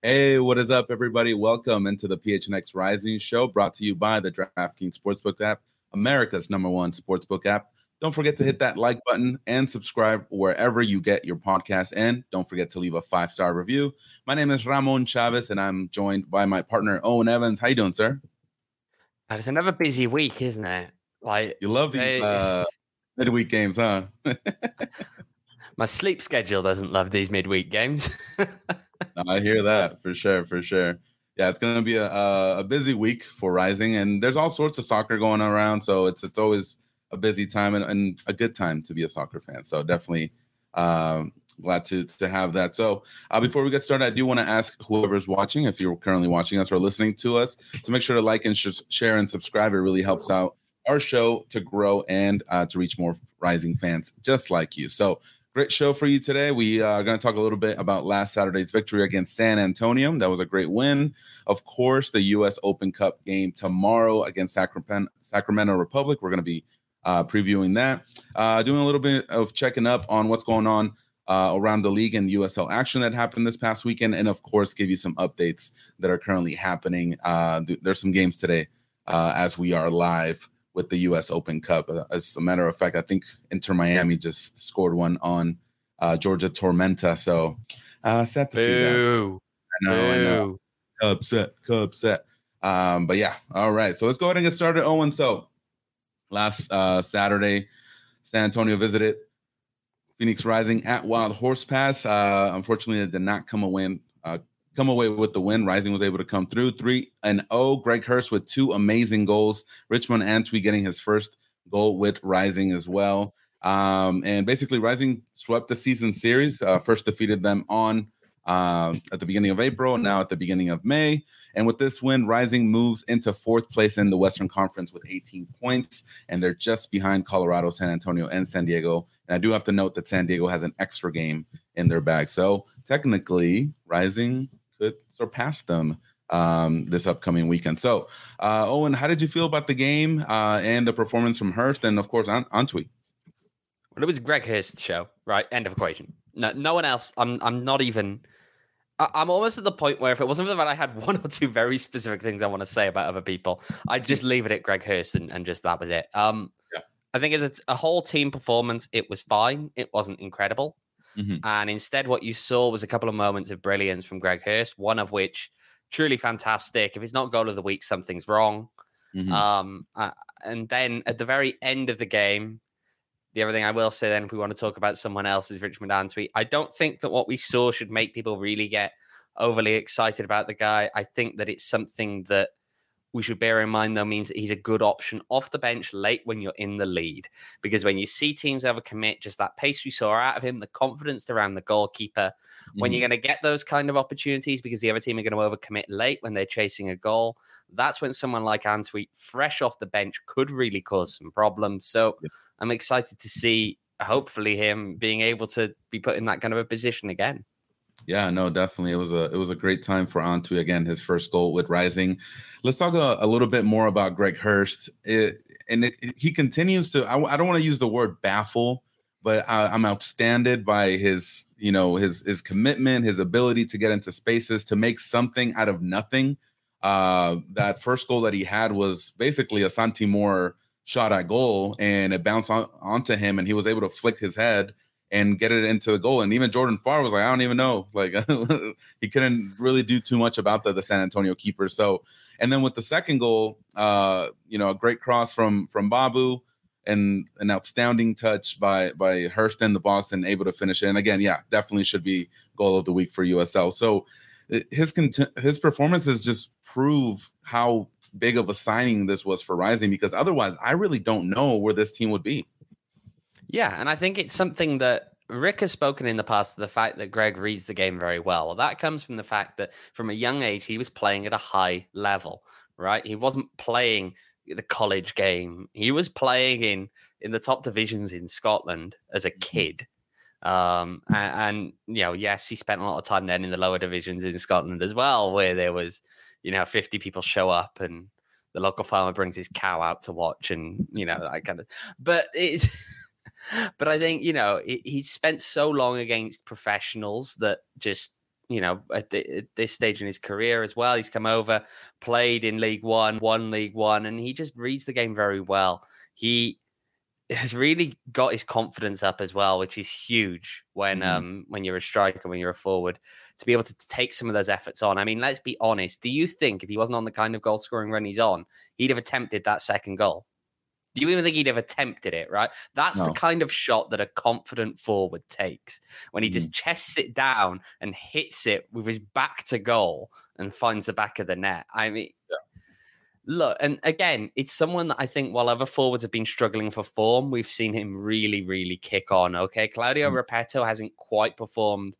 Hey, what is up, everybody? Welcome into the PHNX Rising Show brought to you by the DraftKings Sportsbook app, America's number one sportsbook app. Don't forget to hit that like button and subscribe wherever you get your podcast. And don't forget to leave a five star review. My name is Ramon Chavez, and I'm joined by my partner Owen Evans. How you doing, sir? It's another busy week, isn't it? Like you love these uh, midweek games, huh? my sleep schedule doesn't love these midweek games. I hear that for sure, for sure. Yeah, it's going to be a, a busy week for Rising, and there's all sorts of soccer going around, so it's it's always a busy time and, and a good time to be a soccer fan. So definitely um, glad to to have that. So uh, before we get started, I do want to ask whoever's watching, if you're currently watching us or listening to us, to make sure to like and sh- share and subscribe. It really helps out our show to grow and uh, to reach more rising fans just like you. So great show for you today. We are going to talk a little bit about last Saturday's victory against San Antonio. That was a great win. Of course, the U.S. Open Cup game tomorrow against Sacramento, Sacramento Republic. We're going to be uh, previewing that, uh, doing a little bit of checking up on what's going on uh, around the league and USL action that happened this past weekend, and of course, give you some updates that are currently happening. Uh, th- there's some games today uh, as we are live with the U.S. Open Cup. Uh, as a matter of fact, I think Inter Miami just scored one on Georgia Tormenta. So sad to Boo. see that. I know, Boo. I know. Upset, upset. Um, but yeah, all right. So let's go ahead and get started. Owen, so last uh, Saturday, San Antonio visited Phoenix Rising at Wild Horse Pass. Uh, unfortunately, it did not come away uh, come away with the win. Rising was able to come through three and oh. Greg Hurst with two amazing goals. Richmond Antwi getting his first goal with Rising as well. Um, and basically, Rising swept the season series. Uh, first defeated them on um, at the beginning of April, now at the beginning of May. And with this win, Rising moves into fourth place in the Western Conference with 18 points, and they're just behind Colorado, San Antonio, and San Diego. And I do have to note that San Diego has an extra game in their bag. So technically, Rising could surpass them um, this upcoming weekend. So, uh, Owen, how did you feel about the game uh, and the performance from Hurst and, of course, Antwi? Well, it was Greg Hurst's show, right? End of equation. No, no one else. I'm, I'm not even I'm almost at the point where if it wasn't for that I had one or two very specific things I want to say about other people, I'd just leave it at Greg Hurst and, and just that was it. Um, yeah. I think as a whole team performance, it was fine. It wasn't incredible. Mm-hmm. And instead, what you saw was a couple of moments of brilliance from Greg Hurst, one of which truly fantastic. If it's not goal of the week, something's wrong. Mm-hmm. Um, uh, and then at the very end of the game, the other thing I will say then, if we want to talk about someone else, is Richmond Antwi. I don't think that what we saw should make people really get overly excited about the guy. I think that it's something that we should bear in mind, though, means that he's a good option off the bench late when you're in the lead. Because when you see teams overcommit, just that pace we saw out of him, the confidence around the goalkeeper, mm-hmm. when you're mm-hmm. going to get those kind of opportunities because the other team are going to overcommit late when they're chasing a goal, that's when someone like Antwi, fresh off the bench, could really cause some problems. So, yeah I'm excited to see hopefully him being able to be put in that kind of a position again. Yeah, no, definitely. It was a it was a great time for Antwi again, his first goal with Rising. Let's talk a, a little bit more about Greg Hurst. It, and it, he continues to. I, I don't want to use the word baffle, but I, I'm outstanded by his you know his his commitment, his ability to get into spaces to make something out of nothing. uh, that first goal that he had was basically a Santi Moar shot at goal, and it bounced on, onto him, and he was able to flick his head and get it into the goal. And even Jordan Farr was like, I don't even know. Like he couldn't really do too much about the, the San Antonio keeper. So, and then with the second goal, uh, you know, a great cross from from Babu and an outstanding touch by by Hurst in the box and able to finish it. And again, yeah, definitely should be goal of the week for USL. So his cont- his performances just prove how big of a signing this was for Rising because otherwise I really don't know where this team would be. Yeah, and I think it's something that Rick has spoken in the past to the fact that Greg reads the game very well. Well, that comes from the fact that from a young age he was playing at a high level, right? He wasn't playing the college game. He was playing in in the top divisions in Scotland as a mm-hmm. kid. Um, and, and, you know, yes, he spent a lot of time then in the lower divisions in Scotland as well, where there was, you know, 50 people show up and the local farmer brings his cow out to watch and, you know, that kind of, but it's, but I think, you know, he, he spent so long against professionals that just, you know, at, the, at, this stage in his career as well, he's come over, played in League One, won League One, and he just reads the game very well. He, has really got his confidence up as well, which is huge when mm um when you're a striker, when you're a forward, to be able to take some of those efforts on. I mean, let's be honest. Do you think if he wasn't on the kind of goal scoring run he's on, he'd have attempted that second goal? Do you even think he'd have attempted it? Right? That's no. the kind of shot that a confident forward takes when he mm just chests it down and hits it with his back to goal and finds the back of the net. I mean. Yeah Look, and again, it's someone that I think while other forwards have been struggling for form, we've seen him really, really kick on. Okay. Claudio mm. Repetto hasn't quite performed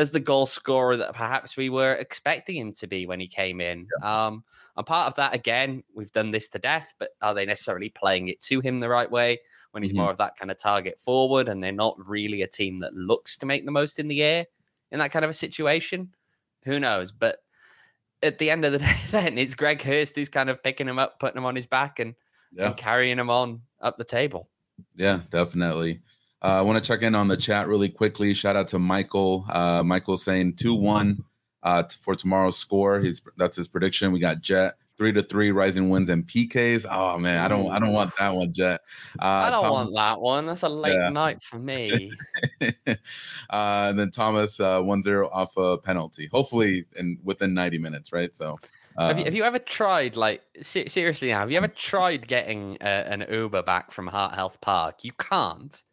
as the goal scorer that perhaps we were expecting him to be when he came in. Yeah. Um, and part of that, again, we've done this to death, but are they necessarily playing it to him the right way when he's mm-hmm. more of that kind of target forward and they're not really a team that looks to make the most in the air in that kind of a situation? Who knows? But at the end of the day, then it's Greg Hurst who's kind of picking him up, putting him on his back, and, yeah. and carrying him on up the table. Yeah, definitely. Uh, I want to check in on the chat really quickly. Shout out to Michael. Uh, Michael saying two one uh, for tomorrow's score. He's that's his prediction. We got Jet three to three rising wins and PKs. Oh man, I don't I don't want that one, Jet. Uh, I don't Thomas, want that one. That's a late yeah. night for me. uh, and then Thomas uh, one zero off a penalty. Hopefully, in within ninety minutes, right? So. have, you, have you ever tried like seriously now have you ever tried getting uh, an uber back from heart health park you can't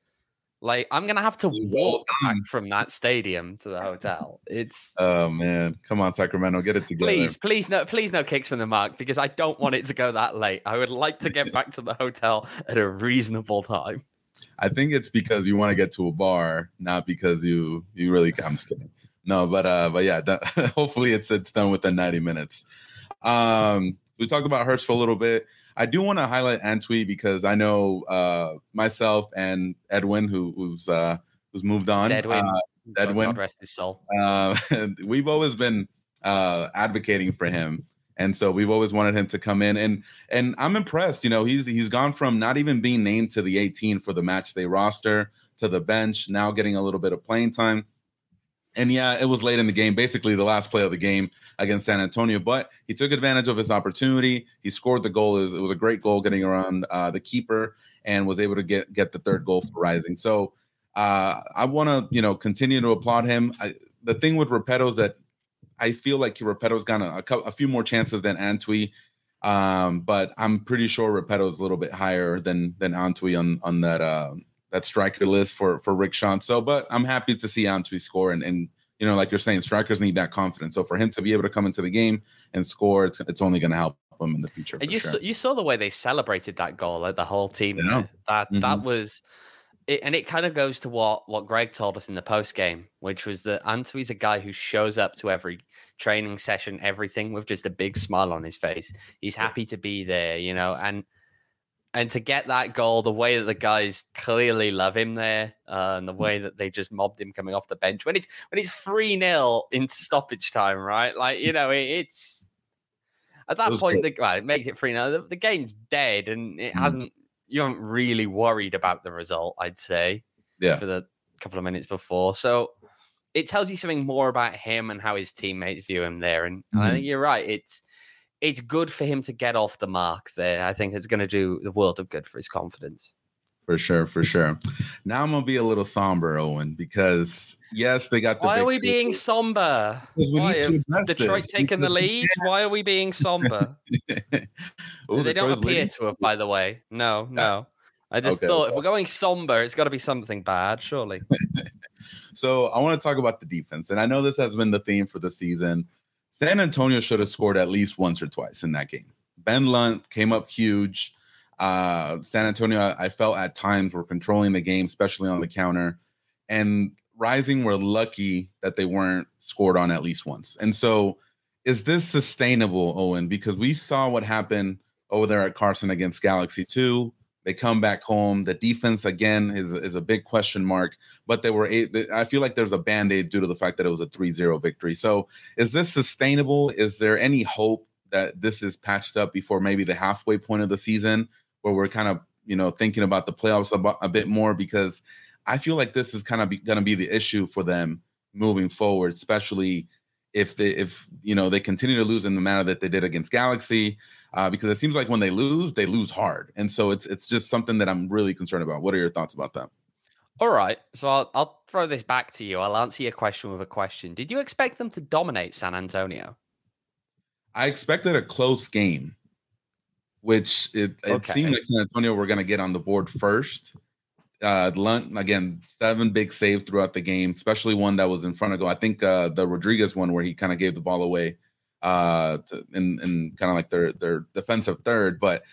like I'm gonna have to walk back from that stadium to the hotel. It's oh man, come on, Sacramento, get it together. Please, please no, please no kicks from the mark because I don't want it to go that late. I would like to get back to the hotel at a reasonable time. I think it's because you want to get to a bar, not because you you really. I'm just kidding. No, but uh, but yeah, that, hopefully it's it's done within 90 minutes. Um, we talked about Hurst for a little bit. I do want to highlight Antwi because I know uh, myself and Edwin, who, who's uh, who's moved on. Edwin, uh, Edwin, God rest his soul. Uh, we've always been uh, advocating for him, and so we've always wanted him to come in. and And I'm impressed. You know, he's he's gone from not even being named to the 18 for the match day roster to the bench, now getting a little bit of playing time and yeah, it was late in the game, basically the last play of the game against San Antonio. But he took advantage of his opportunity. He scored the goal. It was, it was a great goal, getting around uh, the keeper, and was able to get get the third goal for Rising. So uh, I want to you know continue to applaud him. I, the thing with Repetto is that I feel like Repetto's got a, a, a few more chances than Antwi. Um, but I'm pretty sure Repetto's a little bit higher than than Antwi on on that uh, that striker list for for Rick Schantz. So, but I'm happy to see Antwi score and and you know, like you're saying, strikers need that confidence. So for him to be able to come into the game and score, it's it's only going to help him in the future. And you sure. saw, you saw the way they celebrated that goal, like the whole team. Yeah. That mm-hmm. that was. It, and it kind of goes to what what Greg told us in the post game, which was that Antwi's a guy who shows up to every training session, everything with just a big smile on his face. He's happy to be there, you know, and and to get that goal, the way that the guys clearly love him there, uh, and the mm. way that they just mobbed him coming off the bench when it's when it's three 0 into stoppage time, right? Like you know, it, it's at that point the well, make it three 0 the, the, game's dead, and it mm. hasn't. You haven't really worried about the result, I'd say. Yeah. For the couple of minutes before, so it tells you something more about him and how his teammates view him there. And, mm. and I think mm-hmm. you're right. It's it's good for him to get off the mark there. I think it's going to do the world of good for his confidence. For sure, for sure. Now I'm gonna be a little somber, Owen, because yes, they got. The Why are we being somber? Because we Why need to Detroit this. taking the lead. Why are we being somber? Ooh, they don't appear leading. to have, by the way. No, no. I just okay, thought okay. if we're going somber, it's got to be something bad, surely. so I want to talk about the defense, and I know this has been the theme for the season. San Antonio should have scored at least once or twice in that game. Ben Lunt came up huge. Uh, San Antonio, I felt at times were controlling the game, especially on the counter. And Rising were lucky that they weren't scored on at least once. And so, is this sustainable, Owen? Because we saw what happened over there at Carson against Galaxy 2. They come back home. The defense again is is a big question mark, but they were. I feel like there's a band aid due to the fact that it was a 3-0 victory. So, is this sustainable? Is there any hope that this is patched up before maybe the halfway point of the season? where we're kind of you know thinking about the playoffs a, a bit more because I feel like this is kind of going to be the issue for them moving forward, especially if they if you know they continue to lose in the manner that they did against Galaxy, uh, because it seems like when they lose, they lose hard, and so it's it's just something that I'm really concerned about. What are your thoughts about that? All right, so I'll, I'll throw this back to you. I'll answer your question with a question. Did you expect them to dominate San Antonio? I expected a close game which it, it okay. seemed like San Antonio were going to get on the board first. Uh, Lunt again, seven big saves throughout the game, especially one that was in front of goal. I think uh, the Rodriguez one where he kind of gave the ball away uh, to, in, in kind of like their their defensive third. But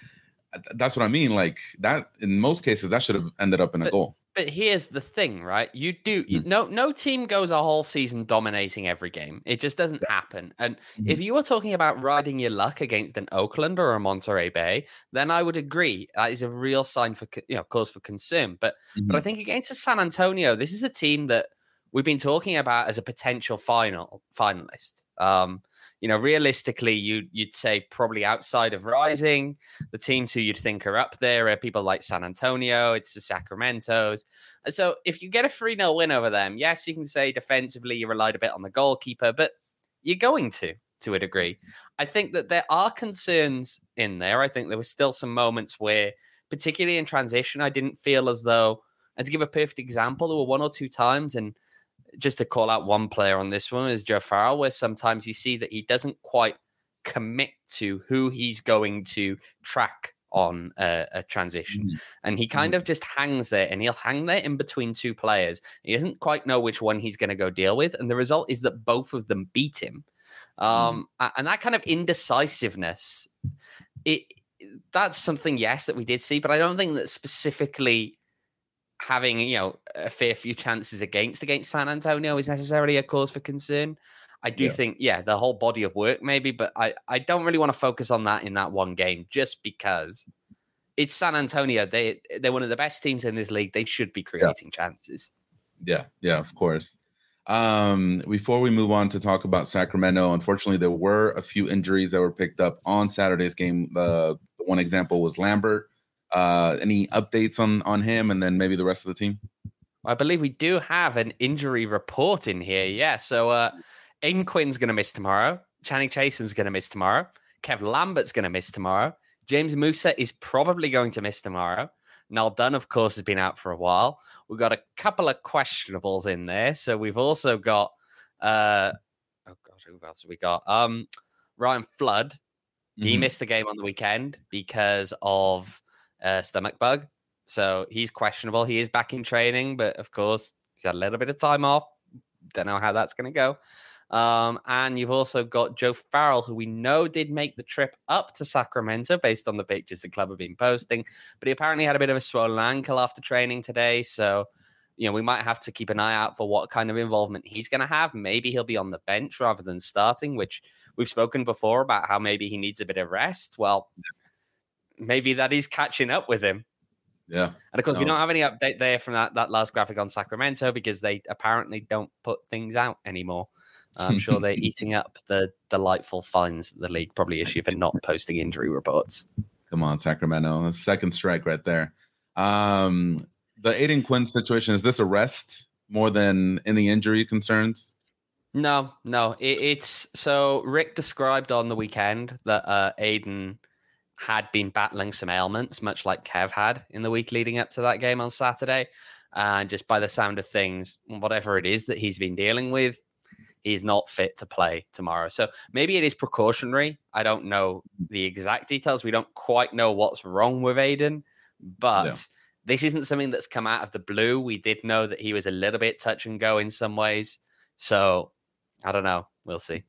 that's what I mean. Like that, in most cases, that should have ended up in a but, goal. But here's the thing, right? You do you, mm. no no team goes a whole season dominating every game. It just doesn't happen. And mm-hmm. if you were talking about riding your luck against an Oakland or a Monterey Bay, then I would agree that is a real sign for you know cause for concern. But mm-hmm. but I mm-hmm. think against a San Antonio, this is a team that we've been talking about as a potential final finalist. Um, you know, realistically, you you'd say probably outside of Rising, the teams who you'd think are up there are people like San Antonio, it's the Sacramentos. And so if you get a 3 0 win over them, yes, you can say defensively you relied a bit on the goalkeeper, but you're going to to a degree. I think that there are concerns in there. I think there were still some moments where, particularly in transition, I didn't feel as though, and to give a perfect example, there were one or two times, and just to call out one player on this one is Joe Farrell, where sometimes you see that he doesn't quite commit to who he's going to track on a, a transition. Mm. And he kind mm. of just hangs there and he'll hang there in between two players. He doesn't quite know which one he's going to go deal with. And the result is that both of them beat him. Um, mm. And that kind of indecisiveness, it that's something, yes, that we did see, but I don't think that specifically having you know a fair few chances against against San Antonio is necessarily a cause for concern. I do yeah. think, yeah, the whole body of work maybe, but I I don't really want to focus on that in that one game just because it's San Antonio. They they're one of the best teams in this league. They should be creating yeah. chances. Yeah, yeah, of course. Um, before we move on to talk about Sacramento, unfortunately, there were a few injuries that were picked up on Saturday's game. Uh, one example was Lambert, uh, any updates on on him, and then maybe the rest of the team? I believe we do have an injury report in here. Yeah, so uh, Aiden Quinn's going to miss tomorrow. Channing Chason's going to miss tomorrow. Kev Lambert's going to miss tomorrow. James Musa is probably going to miss tomorrow. Noel Dunn, of course, has been out for a while. We've got a couple of questionables in there. So we've also got, uh, oh gosh, who else have we got? Um, Ryan Flood. Mm-hmm. He missed the game on the weekend because of stomach bug. So he's questionable. He is back in training, but of course, he's had a little bit of time off. Don't know how that's going to go. Um, and you've also got Joe Farrell, who we know did make the trip up to Sacramento based on the pictures the club have been posting, but he apparently had a bit of a swollen ankle after training today. So, you know, we might have to keep an eye out for what kind of involvement he's going to have. Maybe he'll be on the bench rather than starting, which we've spoken before about how maybe he needs a bit of rest. Well, maybe that is catching up with him. Yeah. And of course, no. we don't have any update there from that, that last graphic on Sacramento because they apparently don't put things out anymore. I'm sure they're eating up the delightful fines the league probably issue for not posting injury reports. Come on, Sacramento. Second strike right there. Um, the Aiden Quinn situation is this a rest more than any injury concerns? No, no. It, it's so Rick described on the weekend that uh, Aiden had been battling some ailments, much like Kev had in the week leading up to that game on Saturday. And just by the sound of things, whatever it is that he's been dealing with, he's not fit to play tomorrow. So maybe it is precautionary. I don't know the exact details. We don't quite know what's wrong with Aiden, but. This isn't something that's come out of the blue. We did know that he was a little bit touch and go in some ways. So I don't know. We'll see.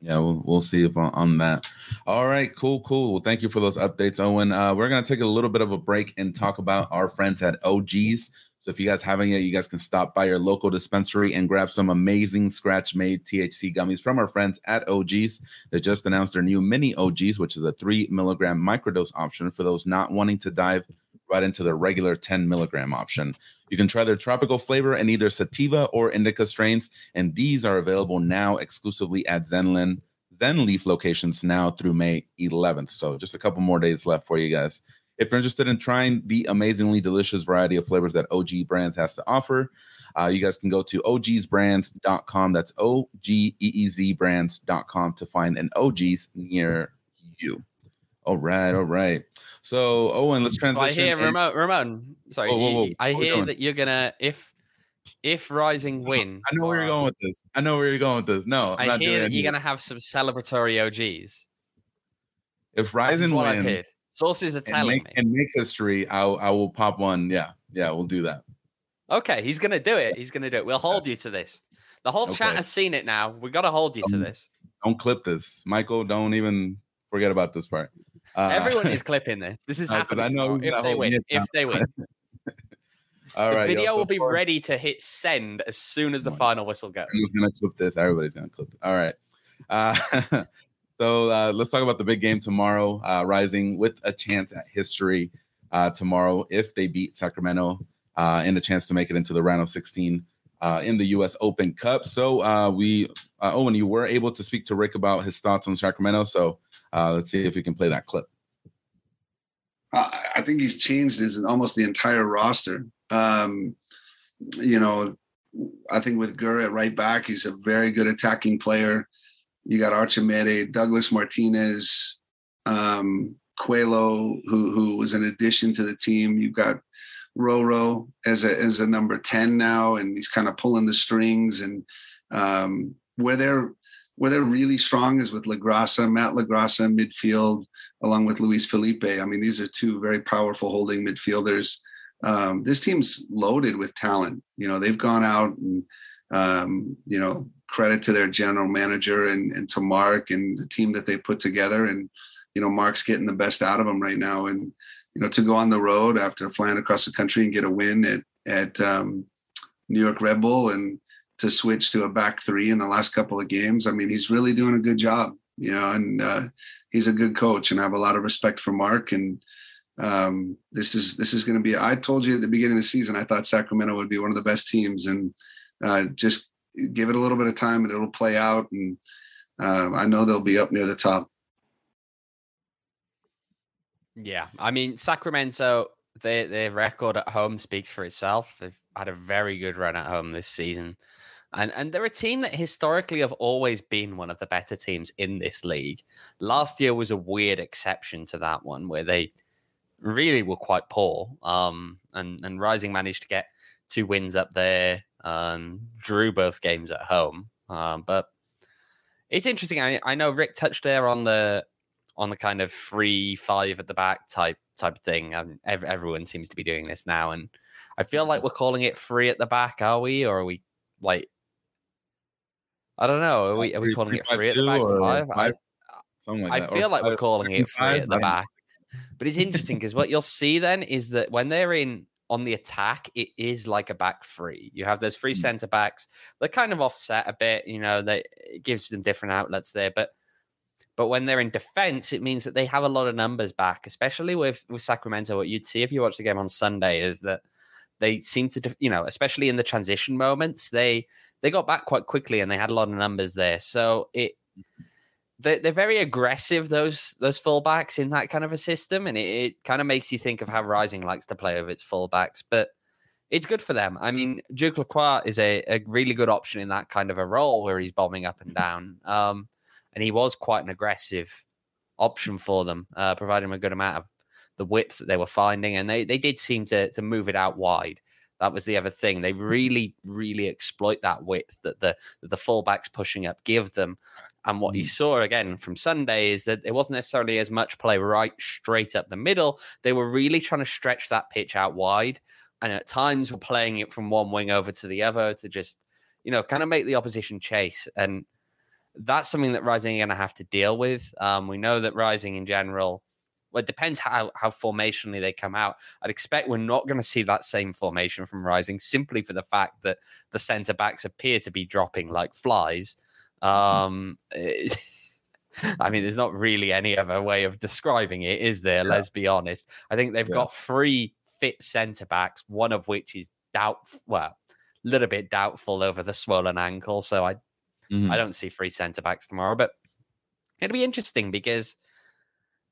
Yeah, we'll, we'll see if on, on that. All right, cool, cool. Well, thank you for those updates, Owen. Uh, we're gonna take a little bit of a break and talk about our friends at OGeez. So if you guys haven't yet, you guys can stop by your local dispensary and grab some amazing scratch-made THC gummies from our friends at OGeez. They just announced their new mini OGeez, which is a three milligram microdose option for those not wanting to dive right into the regular 10 milligram option. You can try their tropical flavor in either sativa or indica strains, and these are available now exclusively at Zenlin, Zen Leaf locations now through May 11th. So just a couple more days left for you guys. If you're interested in trying the amazingly delicious variety of flavors that OGeez Brands has to offer, uh, you guys can go to ogeezbrands.com. That's O G E E Z brands.com to find an OG's near you. All right, all right. So Owen, let's transition. I hear Ramon. Ramon, sorry, whoa, whoa, whoa. I hear that you're gonna if if Rising win. I know where you're uh, going with this. I know where you're going with this. No, I'm I hear that you're gonna have some celebratory OGeez. If Rising wins, sources are telling and make, me and make history, I I will pop one. Yeah, yeah, we'll do that. Okay, he's gonna do it. He's gonna do it. We'll hold you to this. The whole okay. chat has seen it now. We got to hold you to this. Don't clip this, Michael. Don't even forget about this part. Uh, Everyone is clipping this. This is happening. I know if they win. If they win. All right. The video yo, will be ready to hit send as soon as the final whistle goes. Who's gonna clip this? Everybody's gonna clip this. All right. Uh, so uh, let's talk about the big game tomorrow. Uh, Rising with a chance at history uh, tomorrow if they beat Sacramento uh, and a chance to make it into the round of 16 uh, in the U.S. Open Cup. So uh, we, uh, Owen, you were able to speak to Rick about his thoughts on Sacramento. So uh, let's see if we can play that clip. I think he's changed his almost the entire roster. Um, you know, I think with Gura at right back, he's a very good attacking player. You got Archimede, Douglas Martinez, um, Coelho, who who was an addition to the team. You've got Roro as a as a number ten now, and he's kind of pulling the strings. And um, where they're where they're really strong is with Lagrassa, Matt Lagrassa midfield, along with Luis Felipe. I mean, these are two very powerful holding midfielders. Um, this team's loaded with talent. You know, they've gone out and um, you know credit to their general manager and, and to Mark and the team that they put together. And you know, Mark's getting the best out of them right now. And you know, to go on the road after flying across the country and get a win at at um, New York Red Bull and to switch to a back three in the last couple of games. I mean, he's really doing a good job, you know, and uh, he's a good coach, and I have a lot of respect for Mark. And um, this is this is going to be. I told you at the beginning of the season, I thought Sacramento would be one of the best teams, and uh, just give it a little bit of time, and it'll play out. And uh, I know they'll be up near the top. Yeah, I mean Sacramento, their their record at home speaks for itself. They've had a very good run at home this season, and and they're a team that historically have always been one of the better teams in this league. Last year was a weird exception to that one, where they really were quite poor. Um, and and Rising managed to get two wins up there, um, drew both games at home. Um, but it's interesting. I I know Rick touched there on the on the kind of free five at the back type type of thing. Um, ev- everyone seems to be doing this now, and I feel like we're calling it free at the back. Are we, or are we like? I don't know. Are we are we calling it free at the back? Five? I, like I feel like we we're calling it free at the back. But it's interesting because what you'll see then is that when they're in on the attack, it is like a back three. You have those three mm. centre backs. They're kind of offset a bit, you know, they gives them different outlets there. But but when they're in defense, it means that they have a lot of numbers back, especially with with Sacramento. What you'd see if you watch the game on Sunday is that they seem to, you know, especially in the transition moments, they they got back quite quickly and they had a lot of numbers there. So it they're, they're very aggressive those those fullbacks in that kind of a system, and it, it kind of makes you think of how Rising likes to play with its fullbacks. But it's good for them. I mean, Duke Lacroix is a, a really good option in that kind of a role where he's bombing up and down. Um, and he was quite an aggressive option for them, uh, providing a good amount of the width that they were finding. And they, they did seem to, to move it out wide. That was the other thing. They really, really exploit that width that the that the fullbacks pushing up give them. And what you mm. saw again from Sunday is that it wasn't necessarily as much play right straight up the middle. They were really trying to stretch that pitch out wide and at times we're playing it from one wing over to the other to just you know kind of make the opposition chase and that's something that rising are going to have to deal with um, we know that rising in general well it depends how how formationally they come out i'd expect we're not going to see that same formation from rising simply for the fact that the center backs appear to be dropping like flies um I mean, there's not really any other way of describing it, is there? Yeah. Let's be honest. I think they've yeah. got three fit centre backs, one of which is doubt well, a little bit doubtful over the swollen ankle. So I mm-hmm. I don't see three centre backs tomorrow, but it'll be interesting because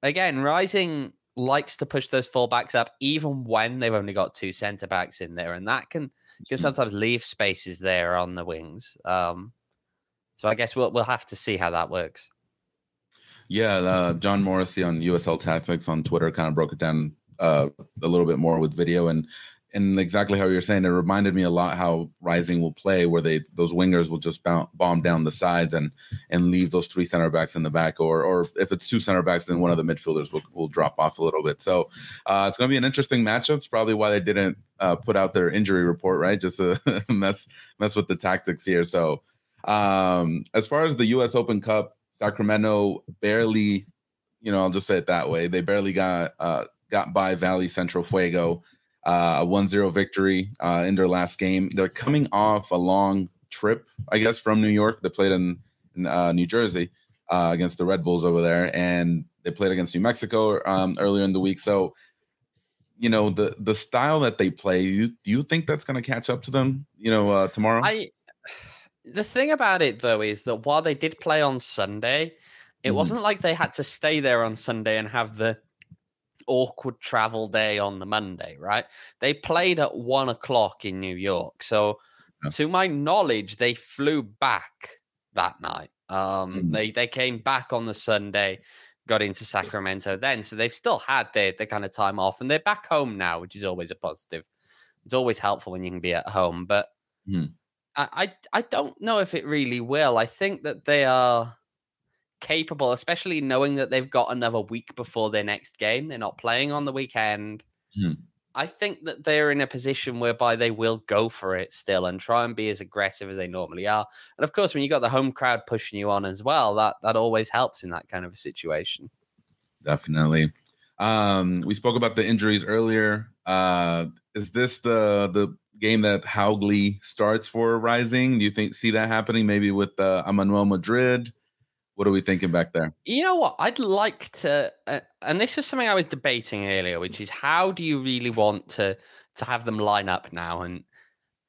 again, Rising likes to push those fullbacks up even when they've only got two centre backs in there, and that can can mm-hmm. sometimes leave spaces there on the wings. Um, so I guess we'll we'll have to see how that works. Yeah, uh, John Morrissey on USL Tactics on Twitter kind of broke it down uh, a little bit more with video and and exactly how you're saying it reminded me a lot how rising will play where they those wingers will just bomb, down the sides and and leave those three center backs in the back or or if it's two center backs then one of the midfielders will, will drop off a little bit. So uh, it's going to be an interesting matchup. It's probably why they didn't uh, put out their injury report right? Just to mess mess with the tactics here. So um, as far as the us open cup sacramento barely you know i'll just say it that way. They barely got uh, got by Valley Central Fuego, uh, a 1-0 victory uh, in their last game. They're coming off a long trip, I guess, from New York. They played in, in uh, New Jersey uh, against the Red Bulls over there, and they played against New Mexico um, earlier in the week. So, you know, the the style that they play, you do you think that's going to catch up to them? You know, uh, tomorrow. I the thing about it though is that while they did play on Sunday, it mm. wasn't like they had to stay there on Sunday and have the awkward travel day on the Monday, right? They played at one o'clock in New York. So, yeah. to my knowledge, they flew back that night. Um, mm-hmm. They they came back on the Sunday, got into Sacramento then. So they've still had their, their kind of time off, and they're back home now, which is always a positive. It's always helpful when you can be at home, but mm. I, I I don't know if it really will. I think that they are capable, especially knowing that they've got another week before their next game. They're not playing on the weekend. Hmm. I think that they're in a position whereby they will go for it still and try and be as aggressive as they normally are. And of course, when you got the home crowd pushing you on as well, that that always helps in that kind of a situation. Definitely. Um, we spoke about the injuries earlier. Uh, is this the the game that Haugli starts for Rising? Do you think see that happening? Maybe with uh, Emmanuel Madrid? What are we thinking back there? You know what? I'd like to, uh, and this is something I was debating earlier, which is how do you really want to to have them line up now? And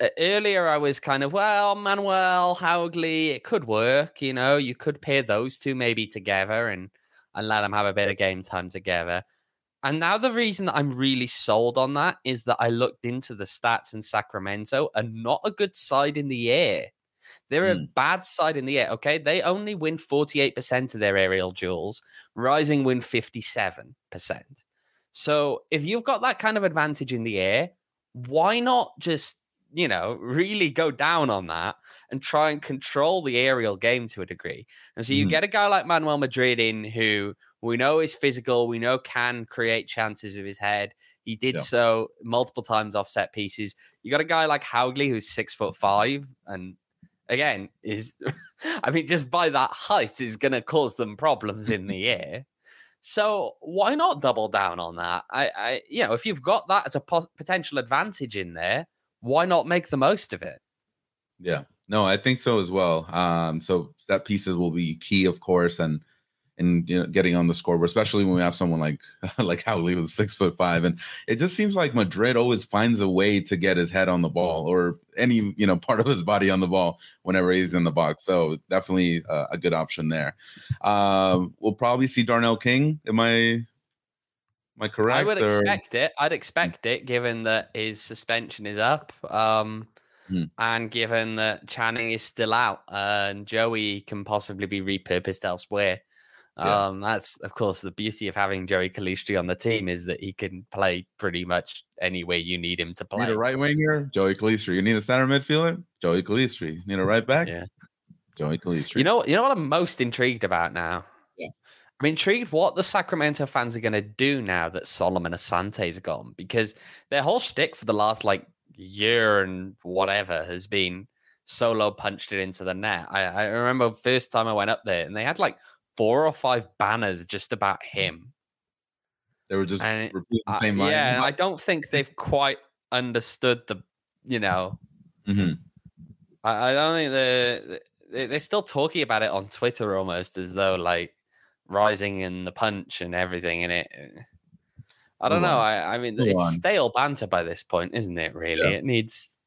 uh, earlier I was kind of, well, Manuel Haugli, it could work. You know, you could pair those two maybe together and and let them have a bit of game time together. And now the reason that I'm really sold on that is that I looked into the stats in Sacramento and not a good side in the air. They're mm. a bad side in the air. Okay. They only win 48% of their aerial duels. Rising win 57%. So if you've got that kind of advantage in the air, why not just, you know, really go down on that and try and control the aerial game to a degree? And so you mm. get a guy like Manuel Madrid in who we know is physical, we know can create chances with his head. He did yeah. so multiple times off set pieces. You got a guy like Haugli who's six foot five and again is i mean just by that height is going to cause them problems in the air. So why not double down on that? I i you know if you've got that as a po- potential advantage in there why not make the most of it? Yeah. No i think so as well. Um so set pieces will be key of course and and you know, getting on the scoreboard, especially when we have someone like like Haugli was six foot five, and it just seems like Madrid always finds a way to get his head on the ball or any you know part of his body on the ball whenever he's in the box. So definitely uh, a good option there. Uh, we'll probably see Darnell King. Am I Am I correct? I would or- expect it. I'd expect it, given that his suspension is up, um, Hmm. and given that Channing is still out, uh, and Joey can possibly be repurposed elsewhere. Yeah. Um, that's of course the beauty of having Joey Calistri on the team is that he can play pretty much anywhere you need him to You need play. a right winger, Joey Calistri. You need a center midfielder, Joey Calistri. You need a right back, Yeah. Joey Calistri. You know, you know what I'm most intrigued about now. Yeah. I'm intrigued what the Sacramento fans are going to do now that Solomon Asante's gone because their whole shtick for the last like year and whatever has been solo punched it into the net. I, I remember first time I went up there and they had like four or five banners just about him. they were just and it- repeating the same line. yeah, I don't think they've quite understood the, you know, Mhm. I, I don't think the they, they're still talking about it on Twitter almost as though like rising and the punch and everything in it. eh, I don't know. on. I, I mean, it's on. stale banter by this point, isn't it? Really, Yeah. it needs.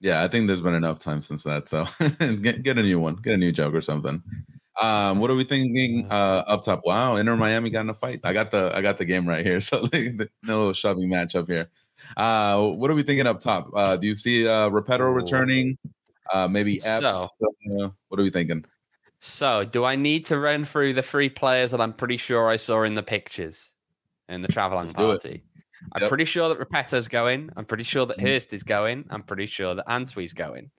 Yeah, I think there's been enough time since that. So get get a new one, get a new joke or something. Um, what are we thinking uh, up top? Wow, Inter Miami got in a fight. I got the I got the game right here. So the, no little shoving match up here. Uh, what are we thinking up top? Uh, do you see uh, Repetto returning? Uh, maybe Epps? So- Uh, what are we thinking? So, do I need to run through the three players that I'm pretty sure I saw in the pictures in the traveling Let's do it. party? I'm Yep. pretty sure that Repetto's going. I'm pretty sure that. Hurst is going. I'm pretty sure that Antwi's going.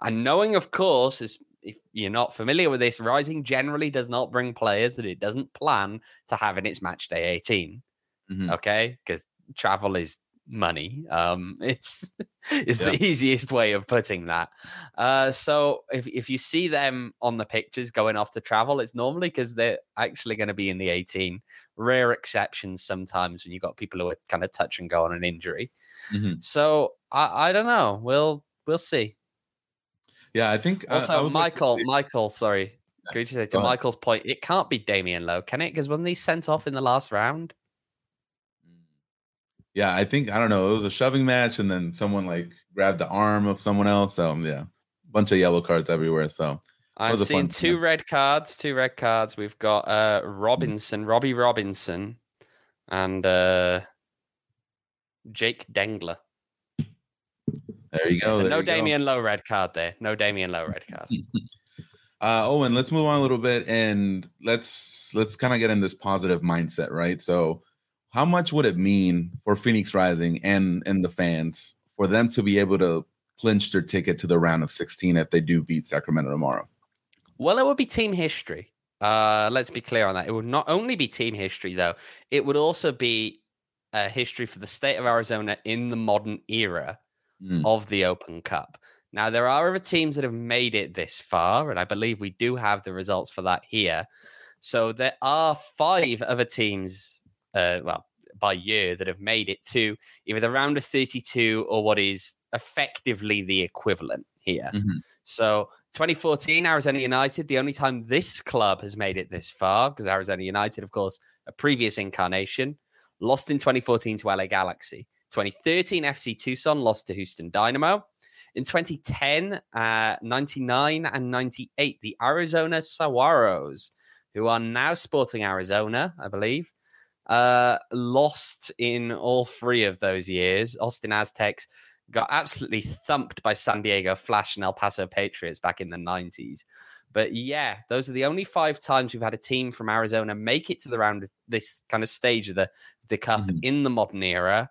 And knowing, of course, is if you're not familiar with this, Rising generally does not bring players that it doesn't plan to have in its match day 18. Mhm. Okay, because travel is money. Um, it's is Yeah. the easiest way of putting that. Uh, so if if you see them on the pictures going off to travel, it's normally because they're actually going to be in the 18. Rare exceptions sometimes when you've got people who are kind of touch and go on an injury. Mhm. So I, I don't know. We'll we'll see. Yeah, I think. I- I Also, like- Michael, Michael, sorry. Could you say to Michael's point, it can't be Damion Lowe, can it? Because wasn't he sent off in the last round? Yeah, I think I don't know. It was a shoving match, and then someone like grabbed the arm of someone else. So yeah, bunch of yellow cards everywhere. So I'm was seeing two time. red cards. Two red cards. We've got uh Robinson, Robbie Robinson, and uh Jake Dengler. There you go. so there no go. Damion Lowe red card there. No Damion Lowe red card. Uh, Owen, let's move on a little bit and let's let's kind of get in this positive mindset, right? So, how much would it mean for Phoenix Rising and and the fans for them to be able to clinch their ticket to the round of 16 if they do beat Sacramento tomorrow? Well, it would be team history. Uh, let's be clear on that. It would not only be team history, though. It would also be uh, history for the state of Arizona in the modern era Mm, of the Open Cup. Now, there are other teams that have made it this far, and I believe we do have the results for that here. So there are five other teams, uh, well, by year that have made it to either the round of 32 or what is effectively the equivalent here. Mhm. So 2014, Arizona United, the only time this club has made it this far, because Arizona United, of course, a previous incarnation, lost in 2014 to LA Galaxy. 2013, FC Tucson lost to Houston Dynamo. In 2010, uh, 99, and 98, the Arizona Sahuaros, who are now sporting Arizona, I believe, uh, lost in all three of those years. Austin Aztecs got absolutely thumped by San Diego Flash and El Paso Patriots back in the 90s. But yeah, those are the only five times we've had a team from Arizona make it to the round of this kind of stage of the, the cup Mhm. in the modern era.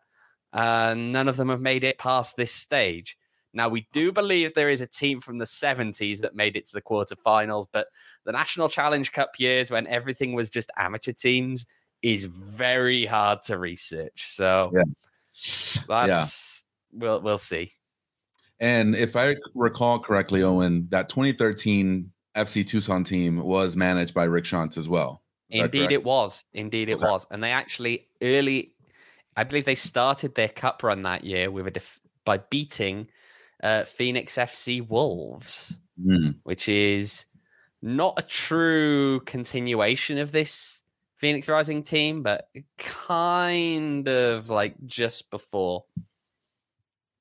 Uh, none of them have made it past this stage. Now, we do believe there is a team from the 70s that made it to the quarterfinals, but the National Challenge Cup years when everything was just amateur teams is very hard to research. So Yeah. that's we'll we'll see. And if I recall correctly, Owen, that 2013 FC Tucson team was managed by Rick Schantz as well. Is Indeed, it was. Indeed, it Okay. was. And they actually early, I believe they started their cup run that year with a def- by beating uh, Phoenix FC Wolves, Mm, which is not a true continuation of this Phoenix Rising team, but kind of like just before.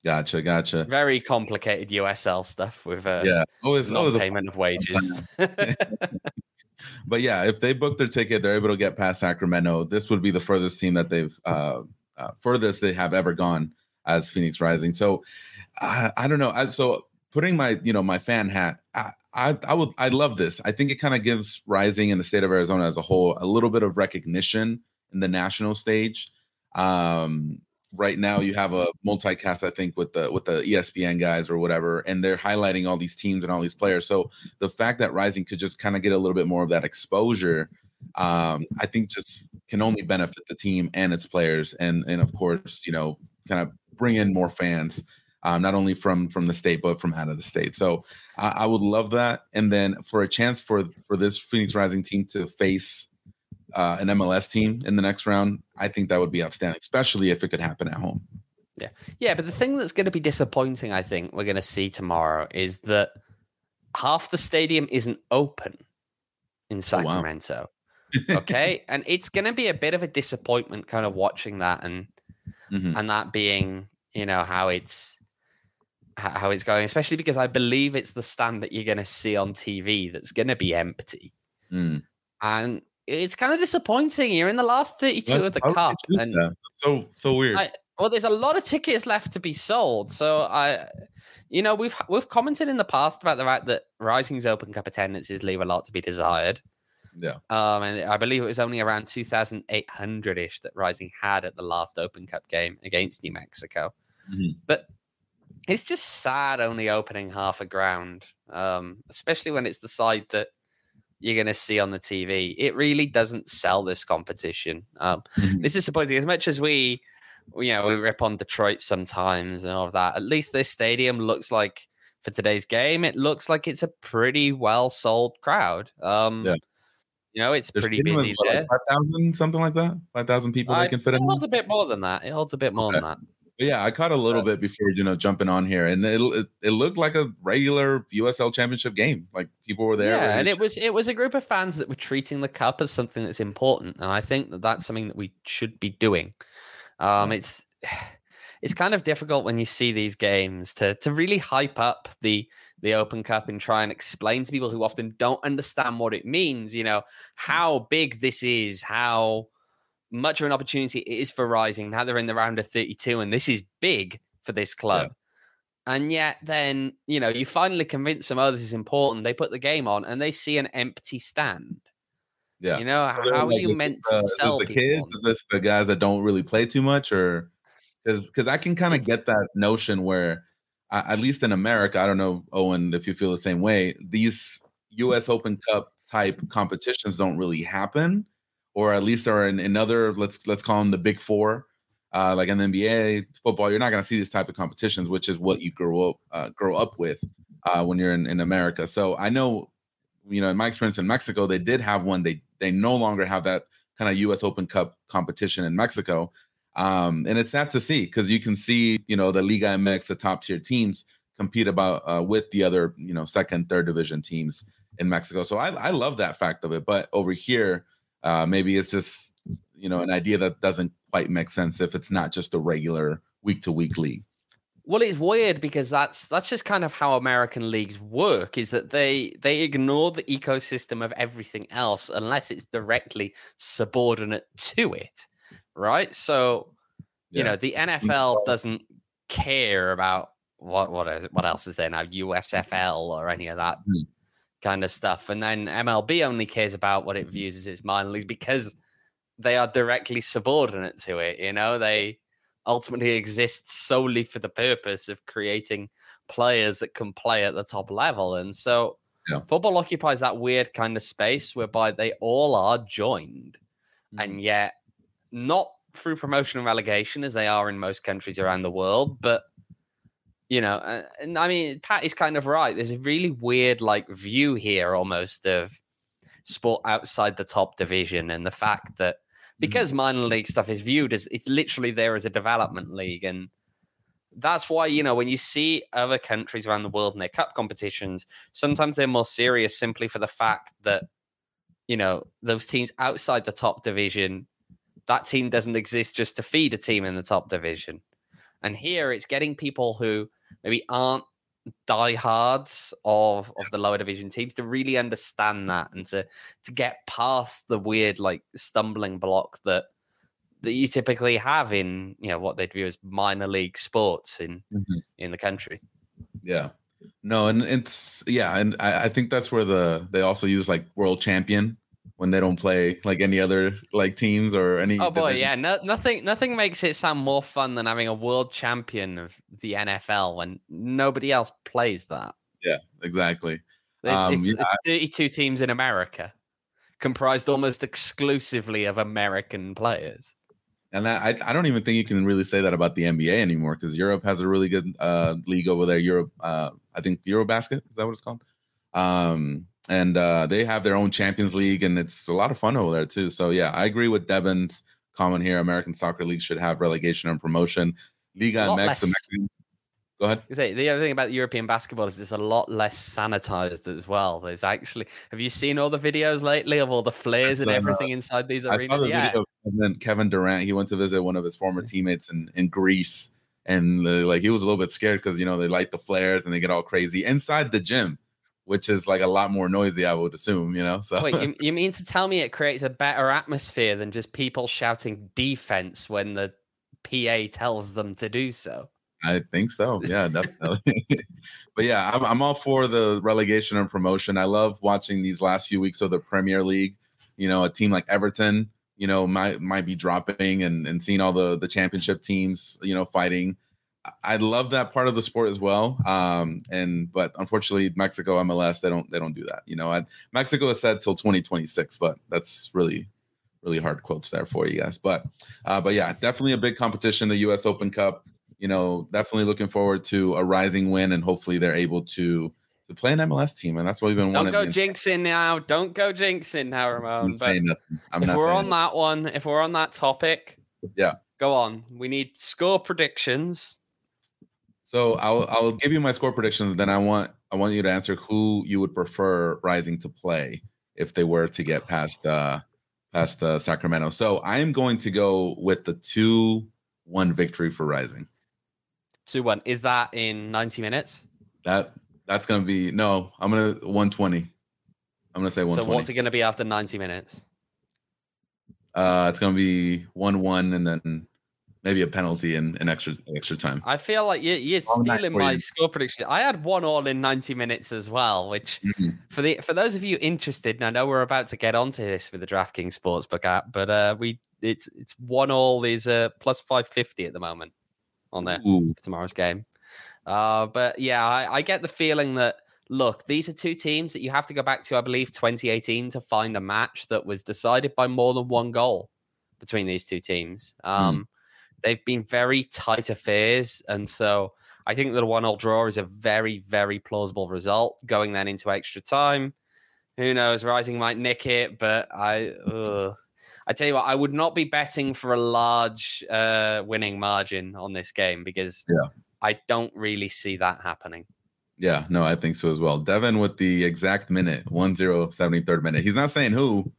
gotcha, gotcha. Very complicated USL stuff with uh, Yeah, always, always a non-payment of wages. but yeah, if they book their ticket, they're able to get past Sacramento. This would be the furthest team that they've uh, uh furthest they have ever gone as Phoenix Rising. So I, I don't know. I, so putting my you know my fan hat, I I, I would I love this. I think it kind of gives Rising in the state of Arizona as a whole a little bit of recognition in the national stage. Um, right now you have a multicast i think with the with the espn guys or whatever and they're highlighting all these teams and all these players so the fact that rising could just kind of get a little bit more of that exposure um i think just can only benefit the team and its players and and of course you know kind of bring in more fans um, not only from from the state but from out of the state. So I, I, would love that. And then for a chance for for this Phoenix Rising team to face uh, an MLS team in the next round, I think that would be outstanding, especially if it could happen at home. Yeah, yeah. But the thing that's going to be disappointing, I think, we're going to see tomorrow is that half the stadium isn't open in Sacramento. Oh, wow. Okay, and it's going to be a bit of a disappointment, kind of watching that and mm-hmm. and that being, you know, how it's how it's going, especially because I believe it's the stand that you're going to see on TV that's going to be empty. Mm. And it's kind of disappointing. You're in the last 32 of the cup. And so, so weird. I, well, there's a lot of tickets left to be sold. So I, you know, we've we've commented in the past about the fact that Rising's Open Cup attendances leave a lot to be desired. Yeah. Um, and I believe it was only around 2,800 ish that Rising had at the last Open Cup game against New Mexico. Mm-hmm. But it's just sad only opening half a ground, um, especially when it's the side that you're going to see on the TV. It really doesn't sell this competition. Um, mm-hmm. This is disappointing. As much as we, you know, we rip on Detroit sometimes and all of that, at least this stadium looks like for today's game, it looks like it's a pretty well sold crowd. Um, yeah. You know, it's There's pretty busy there. Like 5,000, something like that? 5,000 people I, that can fit it in? It holds a bit more than that. It holds a bit more okay. than that yeah, I caught a little bit before you know jumping on here, and it, it, it looked like a regular USL Championship game. Like people were there. Yeah, and it was it was a group of fans that were treating the cup as something that's important, and I think that that's something that we should be doing. Um, it's it's kind of difficult when you see these games to to really hype up the the Open Cup and try and explain to people who often don't understand what it means. You know how big this is, how much of an opportunity it is for Rising. Now they're in the round of 32, and this is big for this club. Yeah. And yet, then, you know, you finally convince them, oh, this is important. They put the game on and they see an empty stand. Yeah. You know, so how like, are you meant to sell the kids? Is this the guys that don't really play too much? Or because because I can kind of get that notion where, uh, at least in America, I don't know, Owen, if you feel the same way, these US Open Cup type competitions don't really happen or at least are in another let's let's call them the big four uh, like in the NBA football, you're not going to see this type of competitions, which is what you grow up uh, grow up with uh, when you're in, in America. So I know, you know, in my experience in Mexico, they did have one. They they no longer have that kind of U.S. Open Cup competition in Mexico, um, and it's sad to see because you can see, you know, the Liga MX, the top tier teams compete about uh, with the other, you know, second, third division teams in Mexico. So I, I love that fact of it. But over here, uh, maybe it's just you know an idea that doesn't quite make sense if it's not just a regular week to week league. Well, it's weird because that's that's just kind of how American leagues work. Is that they they ignore the ecosystem of everything else unless it's directly subordinate to it, right? So, you know, the NFL doesn't care about what what is, what else is there now, USFL or any of that mm kind of stuff. And then MLB only cares about what it views as its minor leagues because they are directly subordinate to it. You know, they ultimately exist solely for the purpose of creating players that can play at the top level. And so yeah. football occupies that weird kind of space whereby they all are joined. Mm-hmm. And yet, not through promotion and relegation as they are in most countries around the world, but you know and, and, i mean pat is kind of right there's a really weird like view here almost of sport outside the top division and the fact that because mm-hmm. minor league stuff is viewed as it's literally there as a development league and that's why you know when you see other countries around the world in their cup competitions sometimes they're more serious simply for the fact that you know those teams outside the top division that team doesn't exist just to feed a team in the top division and here it's getting people who maybe aren't diehards of of the lower division teams to really understand that and to to get past the weird like stumbling block that that you typically have in you know what they'd view as minor league sports in Mhm. in the country. Yeah. No, and it's yeah, and I, I think that's where the they also use like world champion when they don't play like any other like teams or any. Oh boy, division. yeah, no, nothing nothing makes it sound more fun than having a world champion of the NFL when nobody else plays that. Yeah, exactly. It's, Um, it's, yeah, it's 32 teams in America, comprised almost exclusively of American players. And that, I I don't even think you can really say that about the NBA anymore because Europe has a really good uh league over there. Europe, uh, I think Eurobasket is that what it's called? Um, and uh, they have their own Champions League, and it's a lot of fun over there too. So yeah, I agree with Devin's comment here. American Soccer League should have relegation and promotion. Liga MX, the Mexican. Go ahead. You say the other thing about European basketball is it's a lot less sanitized as well. There's actually, have you seen all the videos lately of all the flares and uh, everything inside these arenas? I saw the yeah, video. And then Kevin Durant, he went to visit one of his former teammates in, in Greece, and uh, like he was a little bit scared because you know they light the flares and they get all crazy inside the gym, which is like a lot more noisy, I would assume. You know, so Wait, you, you mean to tell me it creates a better atmosphere than just people shouting defense when the PA tells them to do so? I think so. Yeah, definitely. but yeah, I'm, I'm all for the relegation and promotion. I love watching these last few weeks of the Premier League. You know, a team like Everton, you know, might might be dropping and and seeing all the the championship teams, you know, fighting. I- love that part of the sport as well. Um, and but unfortunately, Mexico MLS they don't they don't do that. You know, I, Mexico is said till 2026, but that's really really hard quotes there for you guys. But uh, but yeah, definitely a big competition. The U.S. Open Cup you know, definitely looking forward to a rising win, and hopefully they're able to to play an MLS team, and that's what we've been Don't go jinxing now. Don't go jinxing now, I'm Ramon. But saying nothing. I'm if we're on that one, if we're on that topic, Yeah. go on. We need score predictions. So I'll I'll give you my score predictions. Then I want I want you to answer who you would prefer Rising to play if they were to get past uh past uh, Sacramento. So I am going to go with the two one victory for Rising. Two one. Is that in ninety minutes? That that's gonna be no. I'm gonna 120. I'm gonna say one. So what's it going to be after ninety minutes? uh, it's gonna be one one, and then maybe a penalty and an extra extra time. I feel like you, you're stealing my you. score prediction. I had one all in 90 minutes as well, which Mhm. for the for those of you interested, and I know we're about to get onto this with the DraftKings Sportsbook app, but uh, we it's it's one all is uh, plus 550 at the moment on there Ooh, for tomorrow's game. Uh, but yeah, I, I get the feeling that look, these are two teams that you have to go back to, I believe, 2018 to find a match that was decided by more than one goal between these two teams. Um, They've been very tight affairs, and so I think that a one-all draw is a very, very plausible result. Going then into extra time, who knows? Rising might nick it, but I. ugh. I tell you what, I would not be betting for a large uh, winning margin on this game because Yeah. I don't really see that happening. yeah, no, I think so as well. Devin with the exact minute, 1 0, 73rd minute. He's not saying who,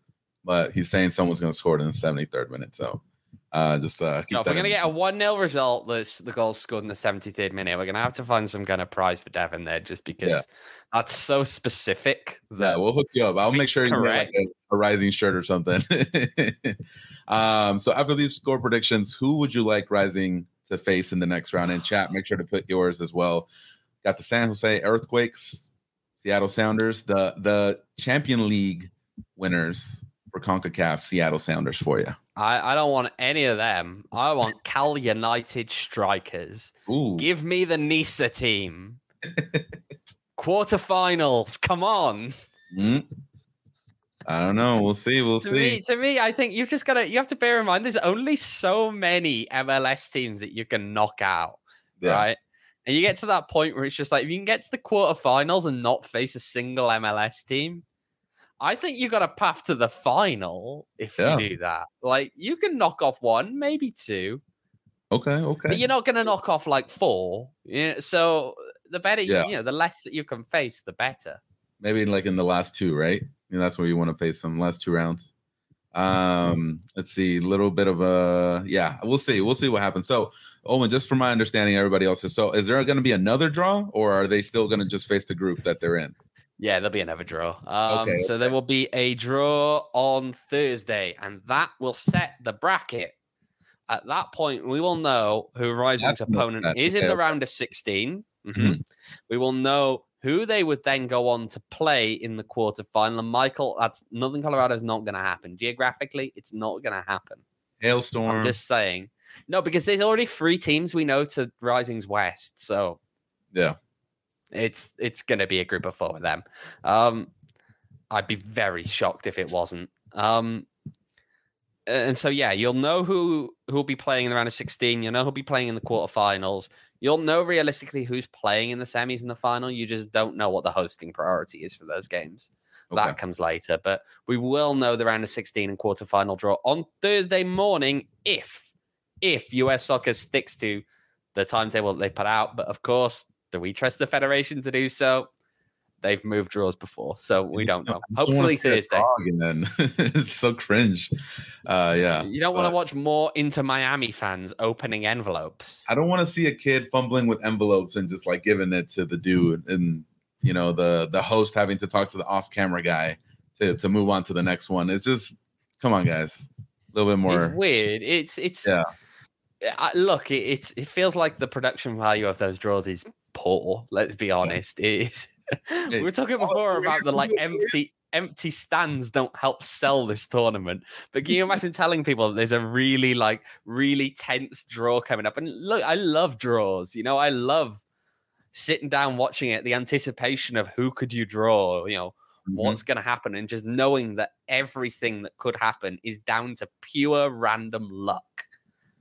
but he's saying someone's going to score it in the 73rd minute. So uh, just uh, No, if we're going to get a 1 0 result that's the goal scored in the 73rd minute, we're going to have to find some kind of prize for Devin there just because that's so specific Yeah, that we'll hook you up. I'll make sure you get like a, a rising shirt or something. um, so after these score predictions, who would you like rising to face in the next round? In chat, make sure to put yours as well. Got the San Jose Earthquakes, Seattle Sounders, the the Champion League winners for CONCACAF, Seattle Sounders for you. I, I don't want any of them. I want Cal United strikers. Ooh, Give me the Nisa team. Quarterfinals. Come on. mm. I don't know. We'll see. We'll To see. me, to me, I think you've just got to you have to bear in mind there's only so many MLS teams that you can knock out. yeah. right? And you get to that point where it's just like if you can get to the quarterfinals and not face a single MLS team, I think you got a path to the final if Yeah. you do that. Like you can knock off one, maybe two, Okay. Okay. but you're not going to knock off like four. Know, so the better, you- Yeah. you know, the less that you can face, the better. maybe like in the last two, right? You know, that's where you want to face them last two rounds. Um, let's see, a little bit of a yeah, we'll see. We'll see what happens. So, Owen, just from my understanding, everybody else is so is there going to be another draw or are they still going to just face the group that they're in? Yeah, there'll be another draw. Um, Okay, So there will be a draw on Thursday, and that will set the bracket. At that point, we will know who Rising's That's opponent is in the round of 16. Mhm. Mhm. We will know who they would then go on to play in the quarterfinal. And Michael, that's Northern Colorado is not going to happen. Geographically, it's not going to happen. Hailstorm. I'm just saying. No, because there's already three teams we know to Rising's West. So yeah. It's it's going to be a group of four with them. Um, I'd be very shocked if it wasn't. Um, and so yeah, you'll know who who'll be playing in the round of sixteen. You'll know who'll be playing in the quarterfinals. You'll know realistically who's playing in the semis and the final. You just don't know what the hosting priority is for those games. Okay. That comes later, but we will know the round of 16 and quarterfinal draw on Thursday morning if if US soccer sticks to the timetable that they put out. But of course, do we trust the federation to do so? They've moved draws before, so we I don't know. I just wanna Hopefully Thursday. Again. it's so cringe. Uh, yeah. You don't want to watch more Inter Miami fans opening envelopes. I don't want to see a kid fumbling with envelopes and just like giving it to the dude and you know the the host having to talk to the off camera guy to to move on to the next one. It's just come on, guys, a little bit more. It's weird. It's it's Yeah. I, look, it, it's it feels like the production value of those draws is poor. Let's be honest. It is. we were talking oh, before about the like gonna do it empty empty stands don't help sell this tournament. But can you imagine telling people that there's a really like really tense draw coming up? And look, I love draws. You know, I love sitting down watching it. The anticipation of who could you draw. You know, Mhm. what's going to happen and just knowing that everything that could happen is down to pure random luck.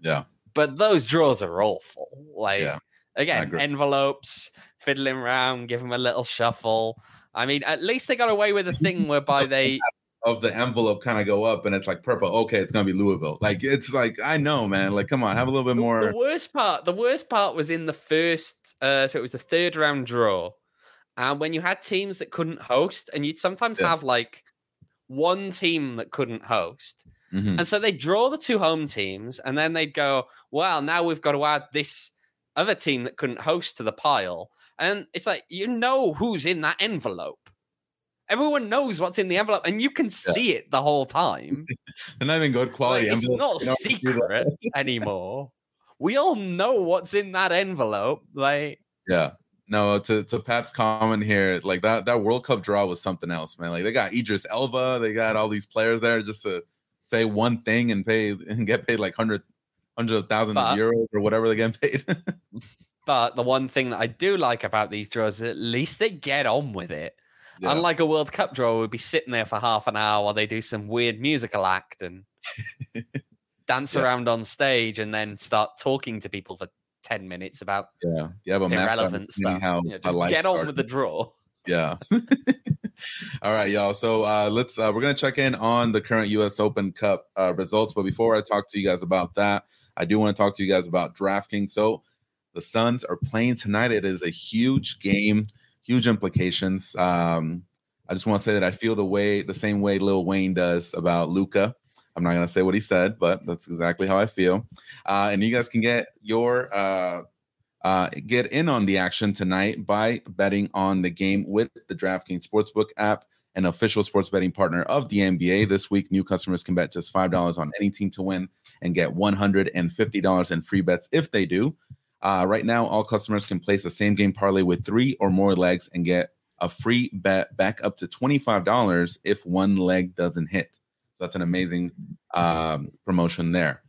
Yeah. But those draws are awful. Like Yeah, again, envelopes, fiddling around, give them a little shuffle. I mean, at least they got away with a thing whereby they Of the envelope kind of go up and it's like purple. Okay, it's gonna be Louisville. Like it's like I know, man. Like come on, have a little bit more. the worst part, the worst part was in the first uh so it was the third round draw. And when you had teams that couldn't host, and you'd sometimes Yeah. have like one team that couldn't host. Mhm. And so they draw the two home teams, and then they'd go, well, now we've got to add this other team that couldn't host to the pile. And it's like, you know who's in that envelope. Everyone knows what's in the envelope, and you can see it the whole time. They're not even good quality Like, it's envelope. not know, secret anymore. We all know what's in that envelope. Like, Yeah. No, to, to Pat's comment here, like that that World Cup draw was something else, man. Like they got Idris Elba, they got all these players there just to say one thing and pay and get paid like hundred hundred of thousands But- of euros or whatever they're getting paid. but the one thing that I do like about these draws is at least they get on with it. Yeah. Unlike a World Cup draw, we'd be sitting there for half an hour while they do some weird musical act and dance Yeah. around on stage and then start talking to people for 10 minutes about yeah, you a mascot irrelevant stuff. how Yeah, a just get on started. with the draw. Yeah. All right, y'all. So uh, let's uh, we're gonna check in on the current U.S. Open Cup uh, results. But before I talk to you guys about that, I do want to talk to you guys about DraftKings. So the Suns are playing tonight. It is a huge game, huge implications. Um, I just want to say that I feel the way the same way Lil Wayne does about Luka. I'm not gonna say what he said, but that's exactly how I feel. Uh, and you guys can get your uh, uh, get in on the action tonight by betting on the game with the DraftKings Sportsbook app, an official sports betting partner of the NBA. This week, new customers can bet just $5 on any team to win and get $150 in free bets if they do. Uh, right now, all customers can place a same game parlay with three or more legs and get a free bet back up to $25 if one leg doesn't hit. So that's an amazing um, promotion there.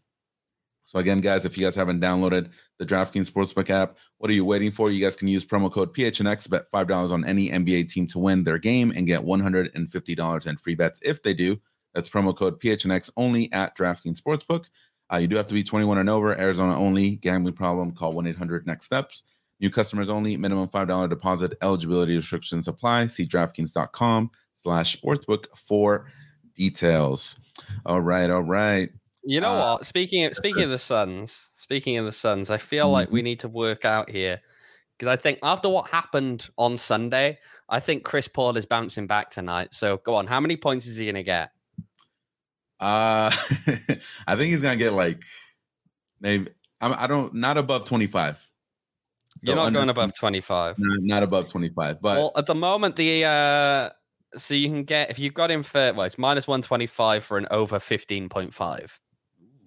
So again, guys, if you guys haven't downloaded the DraftKings Sportsbook app, what are you waiting for? You guys can use promo code PHNX, bet five dollars on any NBA team to win their game, and get one hundred and fifty dollars in free bets if they do. That's promo code PHNX only at DraftKings Sportsbook. Uh, you do have to be 21 and over, Arizona only. Gambling problem? Call 1 800 Next Steps. New customers only. Minimum five dollar deposit. Eligibility restrictions apply. See DraftKings.com/slash sportsbook for details. All right, all right. You know Uh, what? Speaking of speaking of the Suns, speaking of the Suns, I feel like we need to work out here because I think after what happened on Sunday, I think Chris Paul is bouncing back tonight. So go on, how many points is he going to get? Uh, I think he's gonna get like maybe I'm, I don't not above 25. You're not under- going above 25. Not, not above 25, but well, at the moment, the uh, so you can get if you've got him for well, it's minus 125 for an over 15.5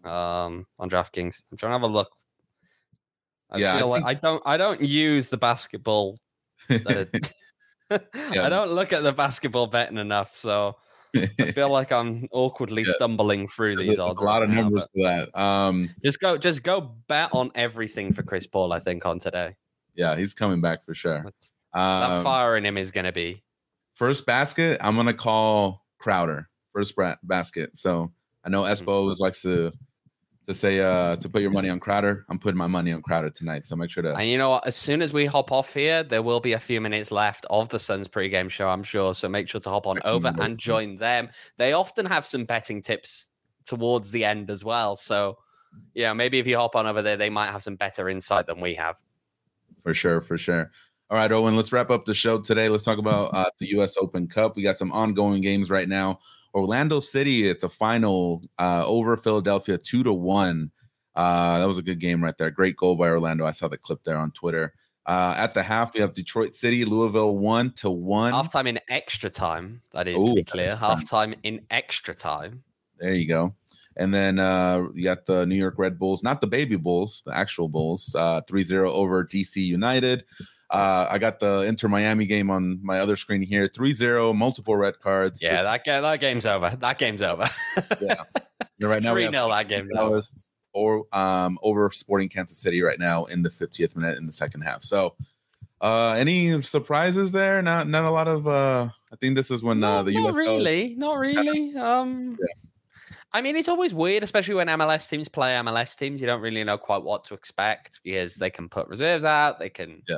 um on DraftKings. I'm trying to have a look. I Yeah, I feel like think- I don't I don't use the basketball. That Yeah. I don't look at the basketball betting enough, so I feel like I'm awkwardly Yeah. stumbling through these there's odds. a lot right of now, numbers to that. Um, Just go, just go bet on everything for Chris Paul. I think on today. yeah, he's coming back for sure. That's- that Um, fire in him is going to be first basket, I'm gonna call Crowder first bra- basket. So I know Mm-hmm. Espo always likes to to say uh to put your money on Crowder. I'm putting my money on Crowder tonight. So make sure to And you know what? As soon as we hop off here, there will be a few minutes left of the Suns pregame show, I'm sure. So make sure to hop on over and join them. They often have some betting tips towards the end as well. So, yeah, maybe if you hop on over there, they might have some better insight than we have. for sure, for sure. All right, Owen, let's wrap up the show today. Let's talk about uh, the U.S. Open Cup. We got some ongoing games right now. Orlando City, it's a final uh, over Philadelphia, two to one. Uh, that was a good game right there. Great goal by Orlando. I saw the clip there on Twitter. Uh, at the half, we have Detroit City, Louisville, one to one. Halftime in extra time, that is to be clear. Halftime in extra time. There you go. And then uh, you got the New York Red Bulls, not the baby Bulls, the actual Bulls, uh, 3-0 over DC United. Uh, I got the Inter Miami game on my other screen here, 3-0, multiple red cards. Yeah, Just- that, ga- that game's over. That game's over. yeah. And right now we 3 have 0, that game's over. Dallas or um, over Sporting Kansas City right now in the 50th minute in the second half. So uh, any surprises there? Not not a lot of uh, I think this is when uh, Not- the not US goes- really, not really. Um, yeah. I mean, it's always weird, especially when MLS teams play MLS teams. You don't really know quite what to expect because they can put reserves out. They can, Yeah.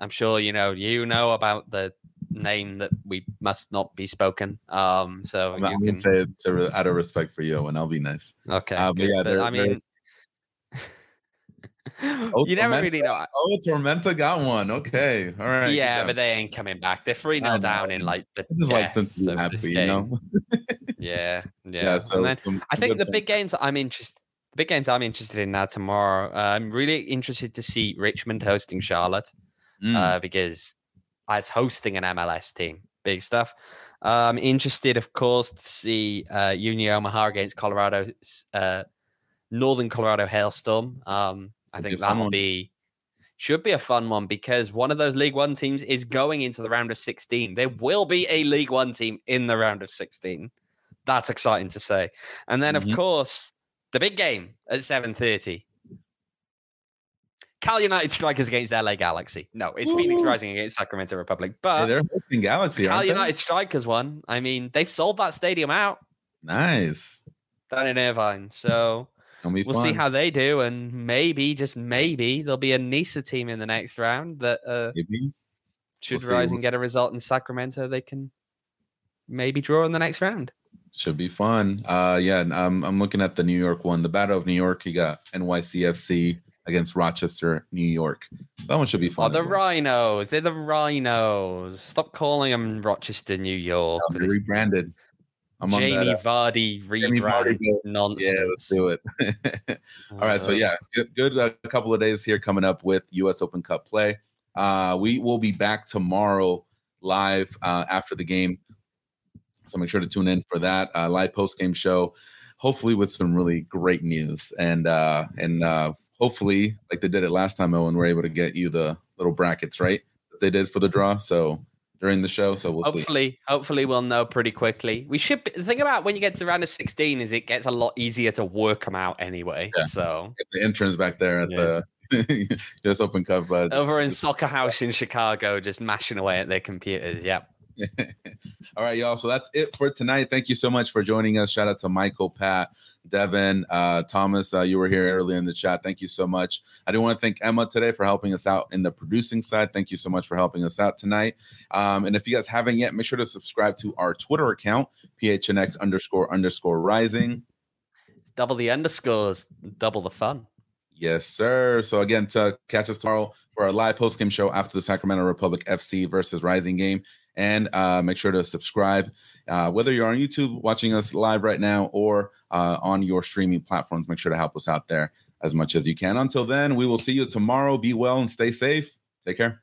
I'm sure you know you know about the name that we must not be spoken. Um, so I'm, you I'm can say it to, out of respect for you, and I'll be nice. okay. Uh, but yeah, but I mean, Oh, you never really know. Oh, Tormenta got one. Okay, all right. yeah, but they ain't coming back. They're three I nil down in like the I just like them death to be happy, this you know. Yeah, yeah. Yeah, so then I think the thing. big games I'm interested. The big games I'm interested in now tomorrow. Uh, I'm really interested to see Richmond hosting Charlotte Mm, uh, because as hosting an MLS team, big stuff. I'm interested, of course, to see uh, Union Omaha against Colorado, uh, Northern Colorado Hailstorm. Um, I think that'll one. be should be a fun one because one of those League One teams is going into the round of 16. There will be a League One team in the round of 16. That's exciting to say. And then, Mhm. of course, the big game at 7:30. Cal United Strikers against LA Galaxy. No, it's Phoenix Rising against Sacramento Republic. hey, But they're hosting Galaxy, Cal aren't they? United Strikers won. I mean, they've sold that stadium out Nice. down in Irvine. So we'll fun. see how they do. And maybe, just maybe, there'll be a NISA team in the next round that uh, Maybe. should We'll rise we'll and get a result in Sacramento. They can maybe draw in the next round. Should be fun. Uh, yeah, I'm I'm looking at the New York one, the Battle of New York. You got NYCFC against Rochester, New York. That one should be fun. Oh, the well. Rhinos. They're the Rhinos. Stop calling them Rochester, New York. They're rebranded. I'm on Jamie uh, Vardy rebrand nonsense. Yeah, let's do it. All right, so Uh, yeah, good, good uh, couple of days here coming up with U.S. Open Cup play. Uh, we will be back tomorrow live uh, after the game, so make sure to tune in for that uh, live post game show. Hopefully, with some really great news, and uh, and uh, hopefully, like they did it last time, Owen, we're able to get you the little brackets right that they did for the draw. So during the show, so we'll see. Hopefully, hopefully we'll know pretty quickly. We should be, the thing about when you get to round of sixteen is it gets a lot easier to work them out anyway. Yeah. So Get the interns back there at Yeah. the U.S. Open Cup. Uh, over in Soccer House in Chicago, just mashing away at their computers. Yeah. All right, y'all. So that's it for tonight. Thank you so much for joining us. Shout out to Michael, Pat, Devin, uh, Thomas. Uh, you were here earlier in the chat. Thank you so much. I do want to thank Emma today for helping us out in the producing side. Thank you so much for helping us out tonight. Um, and if you guys haven't yet, make sure to subscribe to our Twitter account, PHNX underscore underscore rising. It's double the underscores, double the fun. Yes, sir. So again, to catch us tomorrow for our live post game show after the Sacramento Republic FC versus Rising game. And uh, make sure to subscribe. Uh, whether you're on YouTube watching us live right now or uh, on your streaming platforms, make sure to help us out there as much as you can. Until then, we will see you tomorrow. Be well and stay safe. Take care.